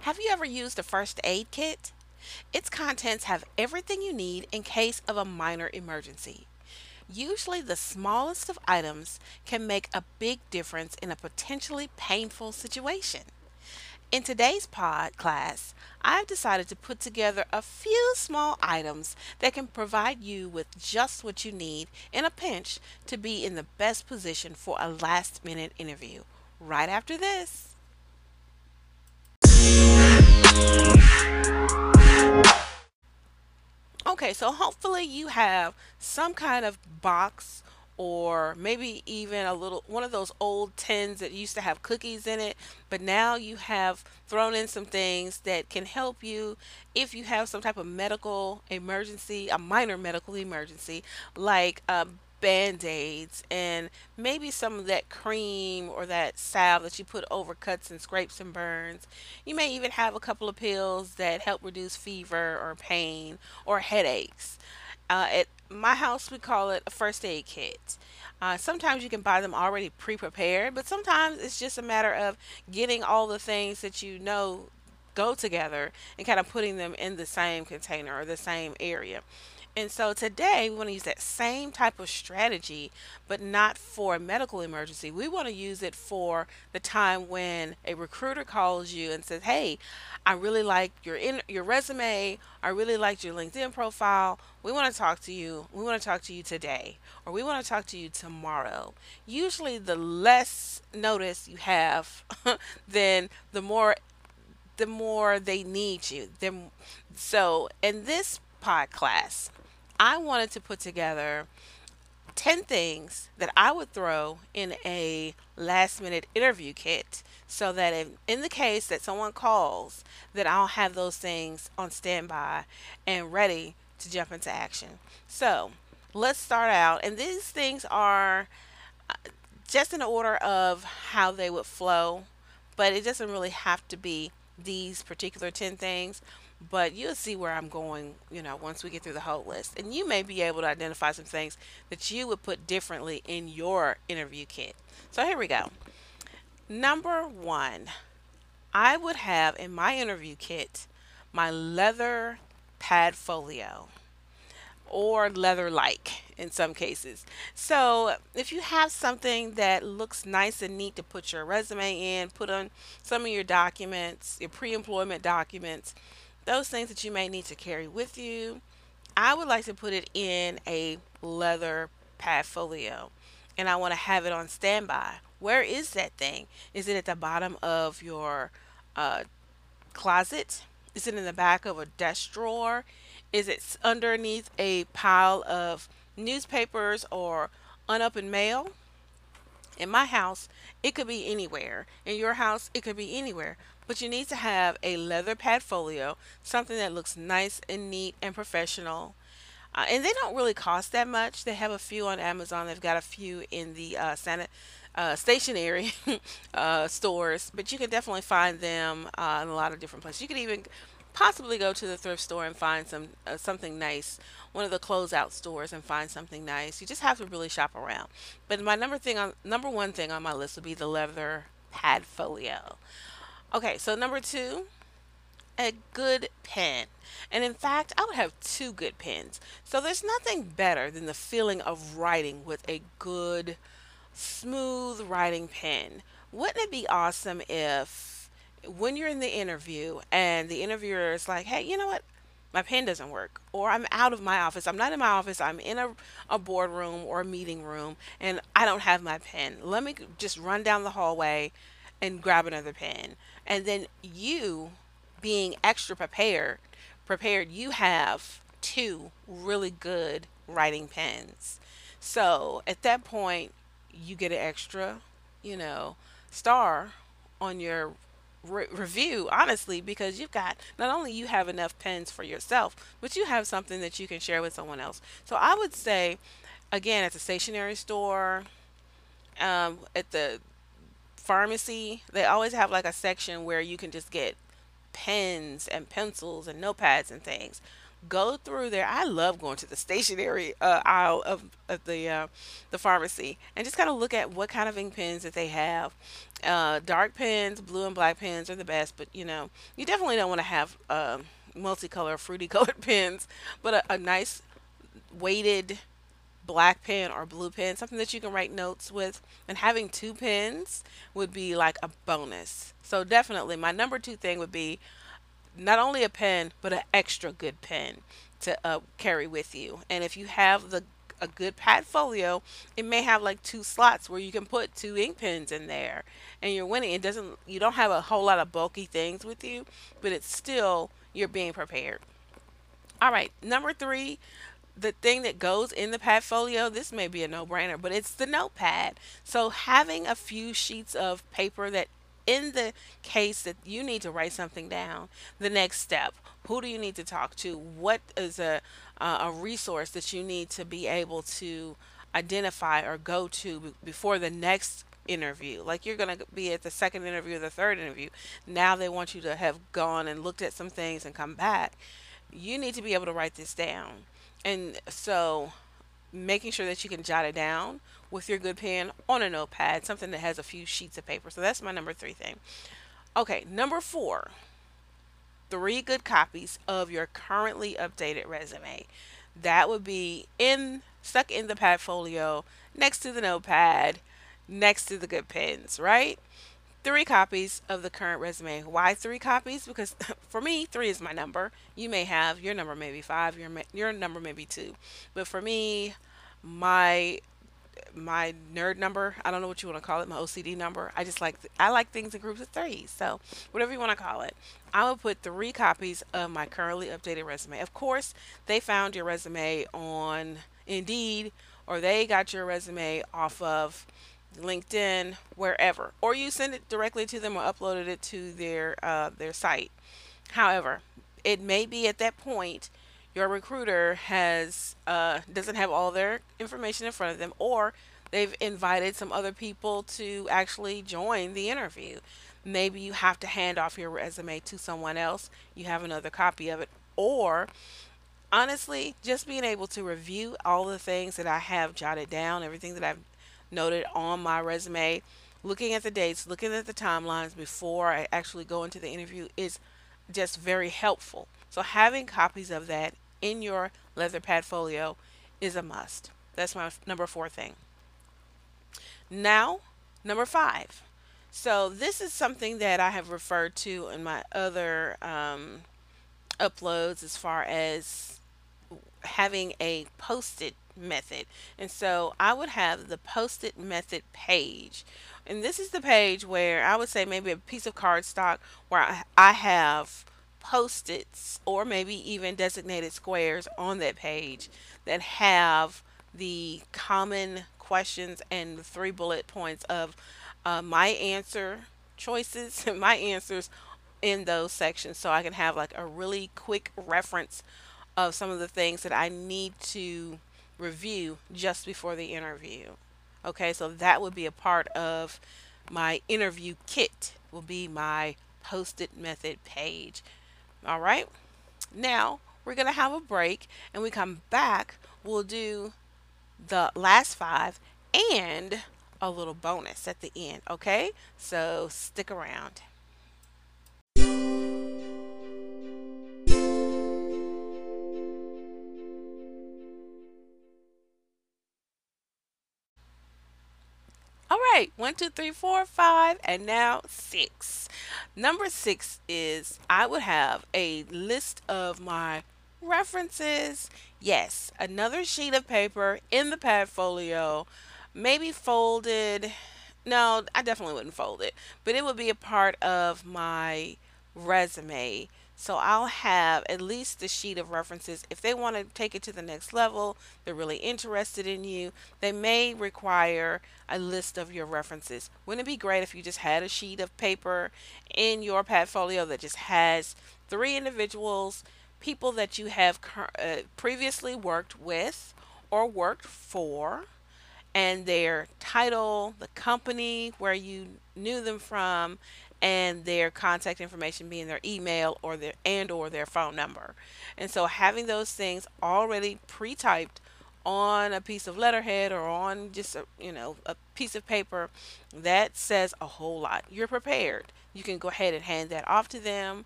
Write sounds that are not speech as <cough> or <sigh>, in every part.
Have you ever used a first aid kit? Its contents have everything you need in case of a minor emergency. Usually, the smallest of items can make a big difference in a potentially painful situation. In today's pod class, I've decided to put together a few small items that can provide you with just what you need in a pinch to be in the best position for a last minute interview. Right after this. Okay, so hopefully you have some kind of box or maybe even a little one of those old tins that used to have cookies in it, but now you have thrown in some things that can help you if you have some type of medical emergency, a minor medical emergency, like a band-aids and maybe some of that cream or that salve that you put over cuts and scrapes and burns. You may even have a couple of pills that help reduce fever or pain or headaches. Uh, at my house, we call it a first aid kit. Uh, sometimes you can buy them already pre-prepared, but sometimes it's just a matter of getting all the things that you know go together and kind of putting them in the same container or the same area. And so today we want to use that same type of strategy, but not for a medical emergency. We want to use it for the time when a recruiter calls you and says, "Hey, I really like your in, your resume. I really liked your LinkedIn profile. We want to talk to you. We want to talk to you today, or we want to talk to you tomorrow." Usually, the less notice you have, <laughs> then the more the more they need you. Then, so in this pod class, I wanted to put together 10 things that I would throw in a last minute interview kit so that if, in the case that someone calls that I'll have those things on standby and ready to jump into action. So, let's start out and these things are uh, just in order of how they would flow, but it doesn't really have to be these particular 10 things but you'll see where I'm going, you know, once we get through the whole list. And you may be able to identify some things that you would put differently in your interview kit. So here we go. Number one, I would have in my interview kit my leather pad folio or leather like in some cases. So if you have something that looks nice and neat to put your resume in, put on some of your documents, your pre employment documents, those things that you may need to carry with you. I would like to put it in a leather pad folio and I want to have it on standby. Where is that thing? Is it at the bottom of your uh, closet? Is it in the back of a desk drawer? Is it underneath a pile of newspapers or unopened mail? In my house, it could be anywhere. In your house, it could be anywhere. But you need to have a leather pad folio, something that looks nice and neat and professional. Uh, and they don't really cost that much. They have a few on Amazon. They've got a few in the uh, Santa, uh, stationary <laughs> uh, stores, but you can definitely find them uh, in a lot of different places. You could even possibly go to the thrift store and find some uh, something nice, one of the closeout stores and find something nice. You just have to really shop around. But my number thing on number one thing on my list would be the leather pad folio. Okay, so number two, a good pen. And in fact, I would have two good pens. So there's nothing better than the feeling of writing with a good, smooth writing pen. Wouldn't it be awesome if when you're in the interview and the interviewer is like, hey, you know what? My pen doesn't work, or I'm out of my office. I'm not in my office. I'm in a, a boardroom or a meeting room, and I don't have my pen. Let me just run down the hallway and grab another pen. And then you being extra prepared, prepared, you have two really good writing pens. So at that point, you get an extra, you know, star on your re- review, honestly, because you've got not only you have enough pens for yourself, but you have something that you can share with someone else. So I would say, again, at the stationery store, um, at the pharmacy, they always have like a section where you can just get pens and pencils and notepads and things. go through there. I love going to the stationery uh, aisle of, of the uh, the pharmacy and just kind of look at what kind of ink pens that they have. Uh, dark pens, blue and black pens are the best, but you know you definitely don't want to have um, multicolor, fruity <laughs> colored pens, but a, a nice weighted black pen or blue pen, something that you can write notes with. And having two pens would be like a bonus. So definitely, my number two thing would be not only a pen, but an extra good pen to uh, carry with you. And if you have the a good pad folio, it may have like two slots where you can put two ink pens in there, and you're winning. It doesn't. You don't have a whole lot of bulky things with you, but it's still you're being prepared. All right, number three, the thing that goes in the Padfolio, this may be a no brainer, but it's the notepad. So having a few sheets of paper that in the case that you need to write something down, the next step, who do you need to talk to? What is a uh, a resource that you need to be able to identify or go to be- before the next interview? Like you're going to be at the second interview or the third interview. Now they want you to have gone and looked at some things and come back. You need to be able to write this down. And so making sure that you can jot it down with your good pen on a notepad, something that has a few sheets of paper. So that's my number three thing. Okay, number four, three good copies of your currently updated resume. That would be in stuck in the pad folio next to the notepad, next to the good pens, right? Three copies of the current resume. Why three copies? Because <laughs> for me, three is my number. You may have your number maybe five, your your number maybe two, but for me, my my nerd number. I don't know what you want to call it. My OCD number. I just like I like things in groups of three. So whatever you want to call it, I will put three copies of my currently updated resume. Of course, they found your resume on Indeed, or they got your resume off of LinkedIn, wherever, or you send it directly to them or uploaded it to their uh, their site. However, it may be at that point your recruiter has uh, doesn't have all their information in front of them, or they've invited some other people to actually join the interview. Maybe you have to hand off your resume to someone else. You have another copy of it, or honestly, just being able to review all the things that I have jotted down, everything that I've noted on my resume, looking at the dates, looking at the timelines before I actually go into the interview is just very helpful. So having copies of that in your leather pad folio is a must. That's my number four thing. Now, number five. So this is something that I have referred to in my other um, uploads as far as having a post-it method. And so I would have the post-it method page. And this is the page where I would say maybe a piece of cardstock where I, have post-its or maybe even designated squares on that page that have the common questions and the three bullet points of uh, my answer choices <laughs> and my answers in those sections so I can have like a really quick reference of some of the things that I need to review just before the interview. Okay, so that would be a part of my interview kit will be my post-it method page. All right. Now we're going to have a break and we come back, we'll do the last five and a little bonus at the end. Okay. So stick around. Right, one, two, three, four, five, and now six. Number six is I would have a list of my references. Yes, another sheet of paper in the pad folio, maybe folded. No, I definitely wouldn't fold it, but it would be a part of my resume. So I'll have at least a sheet of references. If they want to take it to the next level, they're really interested in you, they may require a list of your references. Wouldn't it be great if you just had a sheet of paper in your portfolio that just has three individuals, people that you have uh, previously worked with or worked for? and their title, the company where you knew them from, and their contact information being their email or their and or their phone number. And so having those things already pre-typed on a piece of letterhead or on just a you know a piece of paper that says a whole lot. You're prepared. You can go ahead and hand that off to them.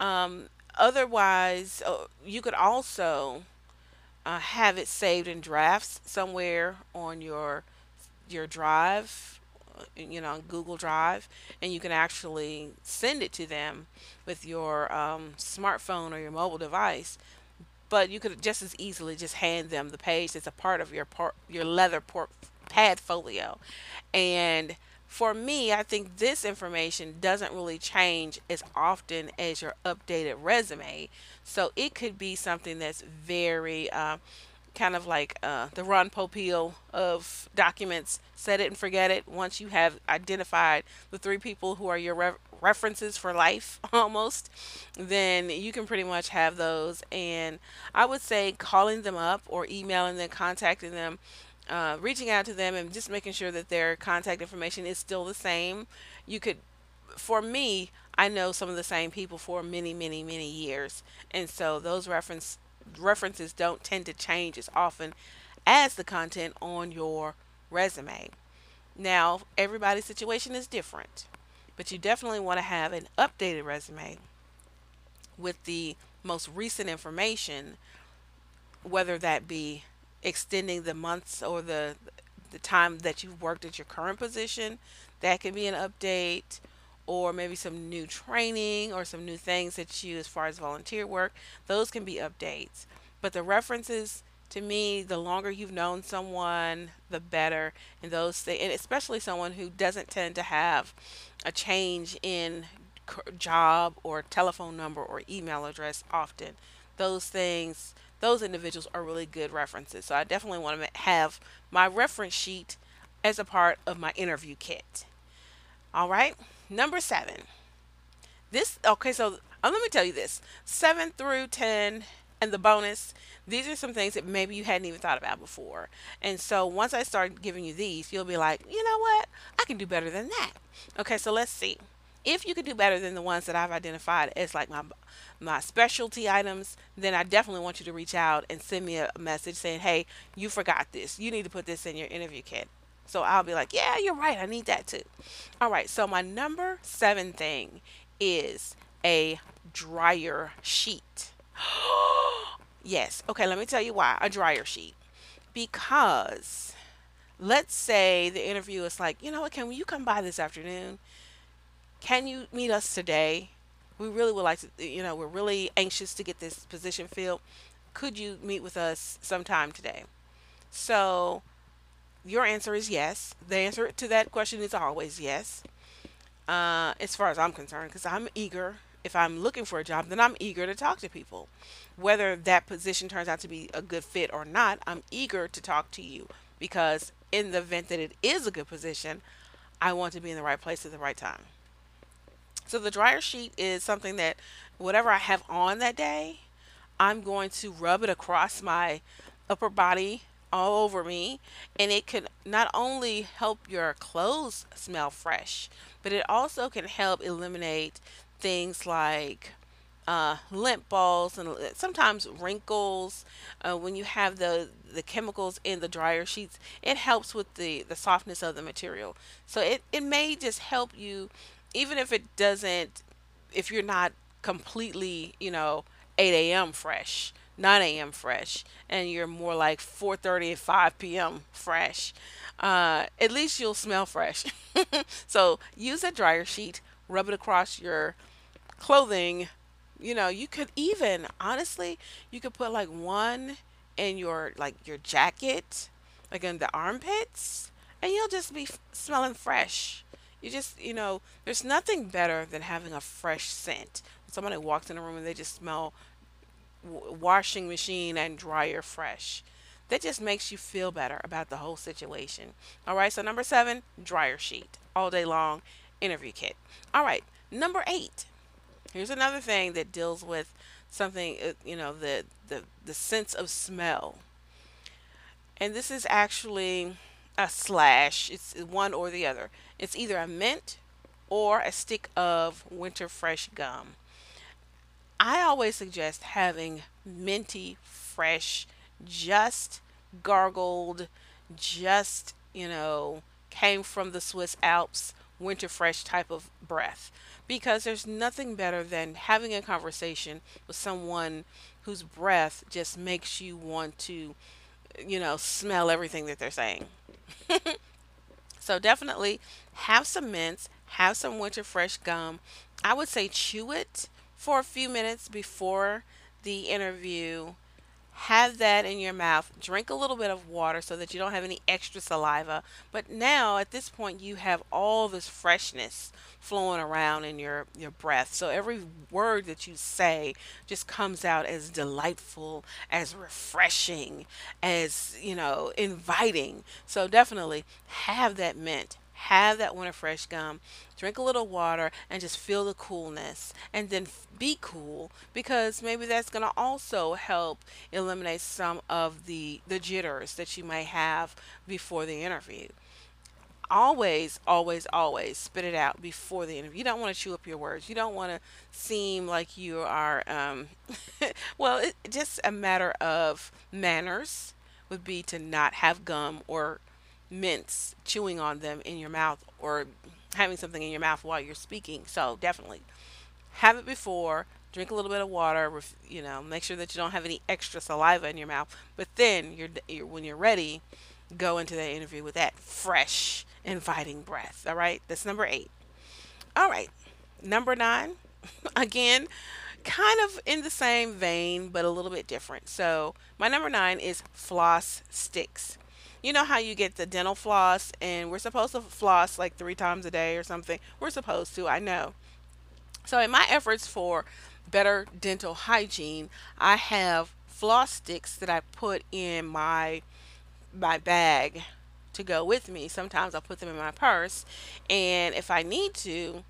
Um, otherwise uh, you could also uh, have it saved in drafts somewhere on your your drive you know google drive and you can actually send it to them with your um, smartphone or your mobile device but you could just as easily just hand them the page that's a part of your por- your leather por- padfolio. And for me, I think this information doesn't really change as often as your updated resume. So it could be something that's very uh, kind of like uh, the Ron Popeil of documents. Set it and forget it. Once you have identified the three people who are your re- references for life <laughs> almost, then you can pretty much have those. And I would say calling them up or emailing them, contacting them, uh, reaching out to them, and just making sure that their contact information is still the same. You could, for me, I know some of the same people for many, many, many years, and so those reference references don't tend to change as often as the content on your resume. Now, everybody's situation is different, but you definitely want to have an updated resume with the most recent information, whether that be extending the months or the the time that you've worked at your current position, that can be an update, or maybe some new training or some new things that you as far as volunteer work, those can be updates. But the references to me, the longer you've known someone, the better. And those things, and especially someone who doesn't tend to have a change in job or telephone number or email address often. Those things, those individuals are really good references. So I definitely want to have my reference sheet as a part of my interview kit. All right. Number seven. This, okay, so uh, let me tell you this seven through 10 and the bonus, these are some things that maybe you hadn't even thought about before. And so once I start giving you these, you'll be like, you know what? I can do better than that. Okay, so let's see. If you could do better than the ones that I've identified as like my my specialty items, then I definitely want you to reach out and send me a message saying, "Hey, you forgot this. You need to put this in your interview kit." So I'll be like, "Yeah, you're right. I need that too." All right. So my number 7 thing is a dryer sheet. <gasps> Yes. Okay, let me tell you why. A dryer sheet. Because let's say the interview is like, you know what, can you come by this afternoon? Can you meet us today? We really would like to, you know, we're really anxious to get this position filled. Could you meet with us sometime today? So your answer is yes. The answer to that question is always yes, uh, as far as I'm concerned, because I'm eager. If I'm looking for a job, then I'm eager to talk to people. Whether that position turns out to be a good fit or not, I'm eager to talk to you because in the event that it is a good position, I want to be in the right place at the right time. So the dryer sheet is something that whatever I have on that day, I'm going to rub it across my upper body all over me and it can not only help your clothes smell fresh, but it also can help eliminate things like uh, lint balls and uh, sometimes wrinkles uh, when you have the the chemicals in the dryer sheets it helps with the the softness of the material. So it, it may just help you even if it doesn't if you're not completely you know 8 a.m fresh 9 a.m fresh and you're more like 4.30 and 5 p.m fresh uh, at least you'll smell fresh <laughs> so use a dryer sheet rub it across your clothing you know, you could even honestly, you could put like one in your like your jacket, like in the armpits, and you'll just be f- smelling fresh. You just, you know, there's nothing better than having a fresh scent. When somebody walks in a room and they just smell washing machine and dryer fresh. That just makes you feel better about the whole situation. All right, so number seven, dryer sheet, all day long, interview kit. All right, number eight, Here's another thing that deals with something, uh, you know, the, the, the sense of smell. And this is actually a slash. It's one or the other. It's either a mint or a stick of winter fresh gum. I always suggest having minty fresh, just gargled, just, you know, came from the Swiss Alps, winter fresh type of breath. Because there's nothing better than having a conversation with someone whose breath just makes you want to, you know, smell everything that they're saying. <laughs> So definitely have some mints, have some winter fresh gum. I would say chew it for a few minutes before the interview. Have that in your mouth. Drink a little bit of water so that you don't have any extra saliva. But now at this point you have all this freshness flowing around in your your breath. So every word that you say just comes out as delightful, as refreshing, as, you know, inviting. So definitely have that mint. Have that winter fresh gum, drink a little water, and just feel the coolness. And then be cool because maybe that's going to also help eliminate some of the, the jitters that you might have before the interview always, always, always spit it out before the interview. You don't want to chew up your words. You don't want to seem like you are, um, <laughs> well, it, just a matter of manners would be to not have gum or mints chewing on them in your mouth or having something in your mouth while you're speaking. So definitely have it before. Drink a little bit of water. You know, make sure that you don't have any extra saliva in your mouth. But then you're, you're when you're ready, go into that interview with that fresh, inviting breath. All right, that's number eight. All right, number nine, <laughs> again, kind of in the same vein, but a little bit different. So, my number nine is floss sticks. You know how you get the dental floss, and we're supposed to floss like three times a day or something? We're supposed to, I know. So, in my efforts for better dental hygiene, I have floss sticks that I put in my my bag to go with me. Sometimes I'll put them in my purse, and if I need to,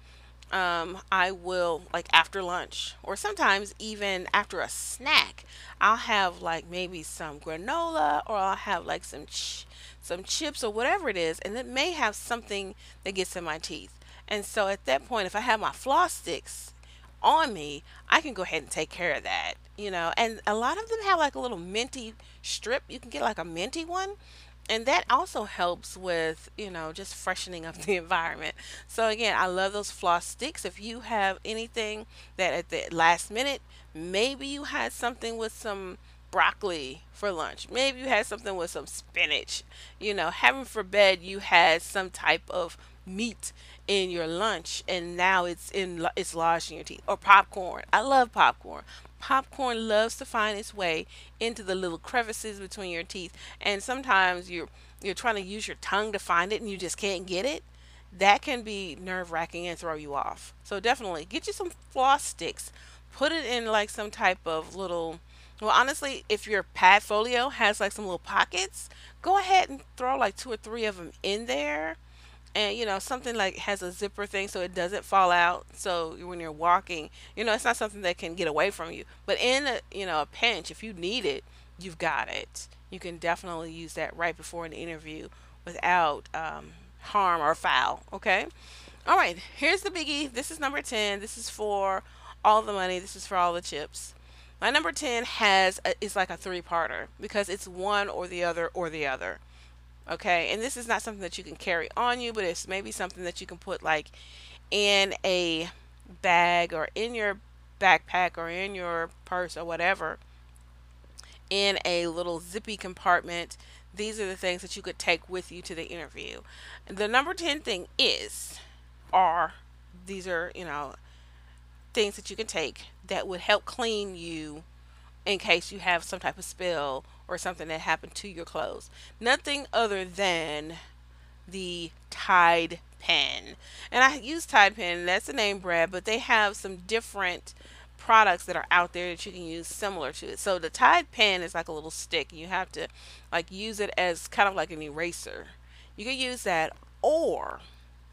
um, I will like after lunch or sometimes even after a snack. I'll have like maybe some granola or I'll have like some ch- some chips or whatever it is, and it may have something that gets in my teeth. And so at that point, if I have my floss sticks on me, I can go ahead and take care of that. You know, and a lot of them have like a little minty strip. You can get like a minty one and that also helps with you know just freshening up <laughs> the environment. So again i love those floss sticks. If you have anything that at the last minute maybe you had something with some broccoli for lunch. Maybe you had something with some spinach. You know heaven forbid you had some type of meat in your lunch and now it's in it's lodged in your teeth. Or popcorn. I love popcorn. Popcorn loves to find its way into the little crevices between your teeth and sometimes you're you're trying to use your tongue to find it and you just can't get it. That can be nerve wracking and throw you off. So definitely get you some floss sticks. Put it in like some type of little well honestly if your pad folio has like some little pockets go ahead and throw like two or three of them in there and you know something like has a zipper thing so it doesn't fall out. So when you're walking you know it's not something that can get away from you. But in a you know a pinch if you need it you've got it. You can definitely use that right before an interview without um, harm or foul okay? All right here's the biggie. This is number 10 this is for all the money. This is for all the chips. My number 10 has a, is like a three-parter because it's one or the other or the other Okay, and this is not something that you can carry on you, but it's maybe something that you can put like in a bag or in your backpack or in your purse or whatever in a little zippy compartment. These are the things that you could take with you to the interview. The number 10 thing is, are these are, you know, things that you can take that would help clean you in case you have some type of spill or something that happened to your clothes. Nothing other than the Tide pen. And I use Tide pen, that's the name brand, but they have some different products that are out there that you can use similar to it. So the Tide pen is like a little stick. You have to like use it as kind of like an eraser. You can use that or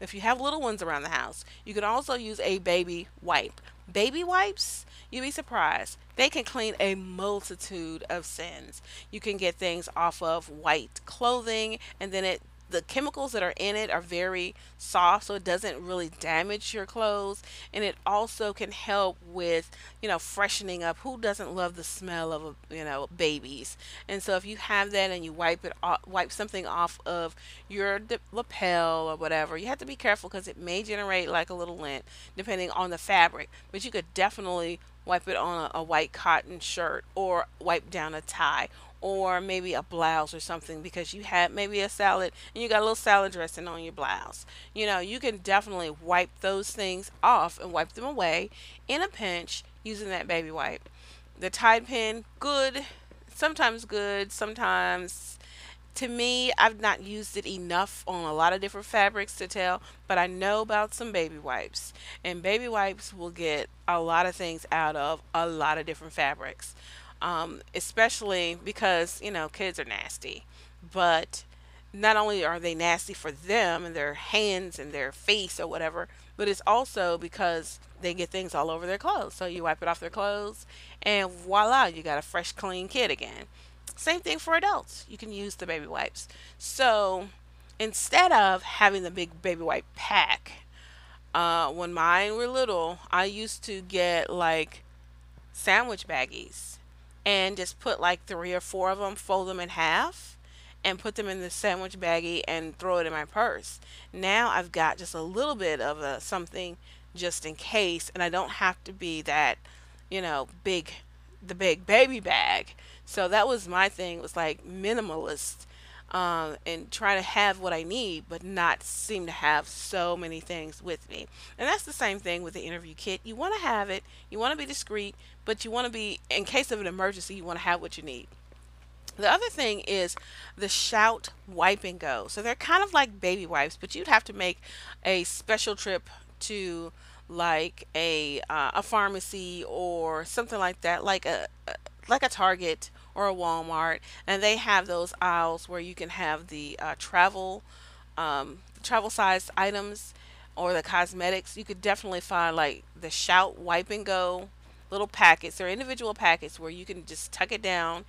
if you have little ones around the house, you can also use a baby wipe. Baby wipes, you'd be surprised. They can clean a multitude of sins. You can get things off of white clothing and then it the chemicals that are in it are very soft so it doesn't really damage your clothes and it also can help with you know freshening up who doesn't love the smell of a, you know babies and so if you have that and you wipe it off, wipe something off of your lapel or whatever you have to be careful because it may generate like a little lint depending on the fabric but you could definitely wipe it on a, a white cotton shirt or wipe down a tie or maybe a blouse or something because you had maybe a salad and you got a little salad dressing on your blouse. You know, you can definitely wipe those things off and wipe them away in a pinch using that baby wipe. The Tide pen, good, sometimes good, sometimes to me, I've not used it enough on a lot of different fabrics to tell, but I know about some baby wipes. And baby wipes will get a lot of things out of a lot of different fabrics um, especially because you know kids are nasty but not only are they nasty for them and their hands and their face or whatever but it's also because they get things all over their clothes so you wipe it off their clothes and voila you got a fresh clean kid again same thing for adults you can use the baby wipes so instead of having the big baby wipe pack uh, when mine were little i used to get like sandwich baggies and just put like three or four of them, fold them in half, and put them in the sandwich baggie and throw it in my purse. Now I've got just a little bit of a something just in case, and I don't have to be that, you know, big, the big baby bag. So that was my thing. Was like minimalist um, and try to have what I need, but not seem to have so many things with me. And that's the same thing with the interview kit. You want to have it, you want to be discreet, but you want to be, in case of an emergency, you want to have what you need. The other thing is the Shout Wipe and Go. So they're kind of like baby wipes, but you'd have to make a special trip to like a uh, a pharmacy or something like that, like a, a like a Target or a Walmart, and they have those aisles where you can have the uh, travel um, travel sized items or the cosmetics. You could definitely find like the Shout Wipe and Go little packets. They're individual packets where you can just tuck it down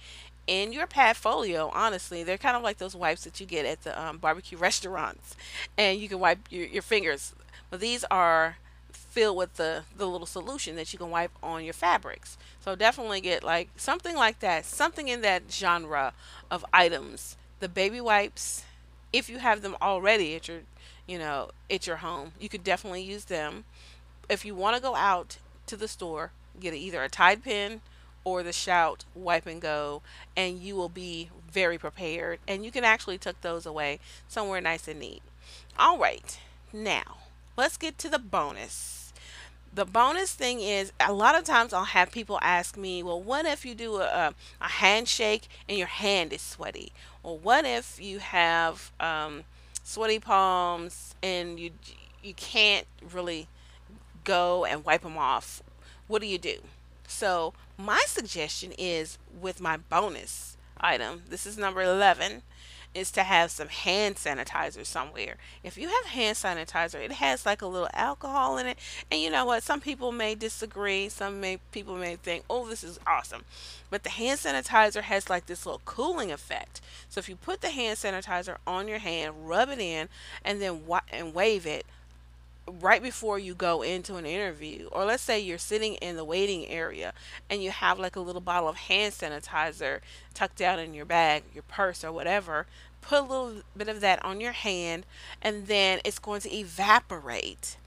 in your portfolio. Honestly, they're kind of like those wipes that you get at the um, barbecue <laughs> restaurants, and you can wipe your, your fingers. But these are filled with the the little solution that you can wipe on your fabrics. So definitely get like something like that, something in that genre of items. The baby wipes, if you have them already at your, you know, at your home, you could definitely use them. If you want to go out to the store, get either a Tide Pen or the Shout Wipe and Go, and you will be very prepared. And you can actually tuck those away somewhere nice and neat. All right, now let's get to the bonus. The bonus thing is a lot of times I'll have people ask me, well, what if you do a, a handshake and your hand is sweaty? Or what if you have um, sweaty palms and you you can't really go and wipe them off what do you do? So, my suggestion is with my bonus item, this is number 11, is to have some hand sanitizer somewhere. If you have hand sanitizer, it has like a little alcohol in it. And you know what? Some people may disagree. Some may people may think, "Oh, this is awesome." But the hand sanitizer has like this little cooling effect. So if you put the hand sanitizer on your hand, rub it in and then wa- and wave it, right before you go into an interview, or let's say you're sitting in the waiting area and you have like a little bottle of hand sanitizer tucked down in your bag, your purse, or whatever, put a little bit of that on your hand and then it's going to evaporate.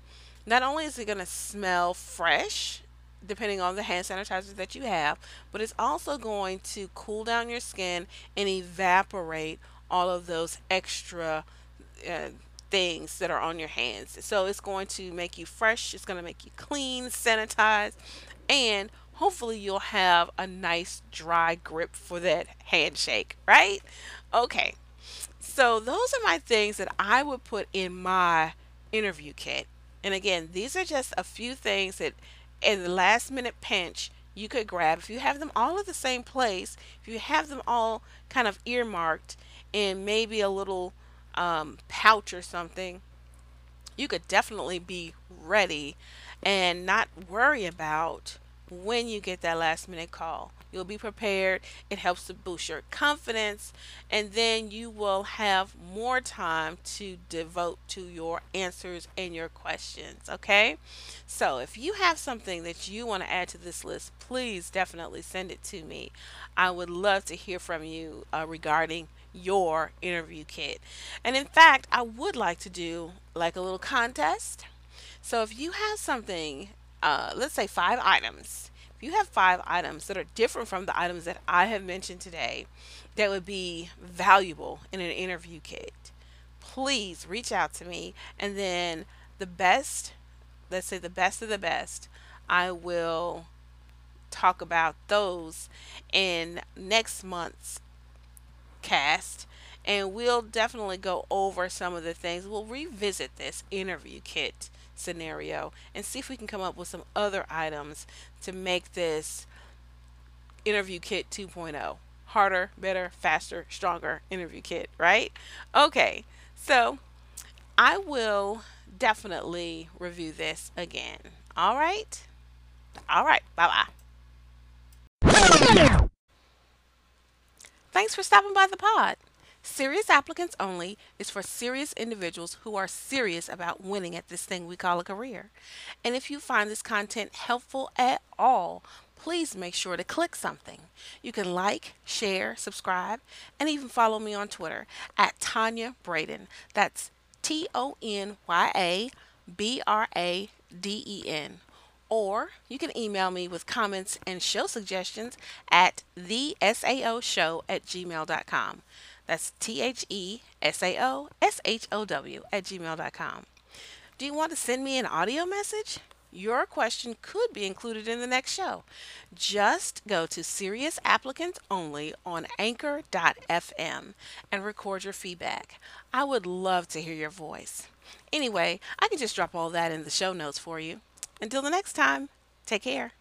Not only is it going to smell fresh, depending on the hand sanitizer that you have, but it's also going to cool down your skin and evaporate all of those extra. Uh, things that are on your hands. So it's going to make you fresh, it's going to make you clean, sanitized, and hopefully you'll have a nice dry grip for that handshake, right? Okay. So those are my things that I would put in my interview kit. And again, these are just a few things that in the last minute pinch you could grab. If you have them all at the same place, if you have them all kind of earmarked and maybe a little um, pouch or something, you could definitely be ready and not worry about when you get that last minute call. You'll be prepared. It helps to boost your confidence, and then you will have more time to devote to your answers and your questions. Okay? So, if you have something that you want to add to this list, please definitely send it to me. I would love to hear from you uh, regarding your interview kit. And in fact, I would like to do like a little contest. So if you have something, uh, let's say five items, if you have five items that are different from the items that I have mentioned today that would be valuable in an interview kit, please reach out to me. And then the best, let's say the best of the best, I will talk about those in next month's cast and we'll definitely go over some of the things. We'll revisit this interview kit scenario and see if we can come up with some other items to make this interview kit 2.0 harder, better, faster, stronger interview kit, right? Okay, so I will definitely review this again. All right, all right, bye bye. Thanks for stopping by the pod. Serious applicants only is for serious individuals who are serious about winning at this thing we call a career. And if you find this content helpful at all, please make sure to click something. You can like, share, subscribe, and even follow me on Twitter at Tonya Braden. That's T O N Y A B R A D E N or you can email me with comments and show suggestions at thesaoshow at gmail.com. That's T H E S A O S H O W at gmail.com. Do you want to send me an audio message? Your question could be included in the next show. Just go to Serious Applicants Only on anchor.fm and record your feedback. I would love to hear your voice. Anyway, I can just drop all that in the show notes for you. Until the next time, take care.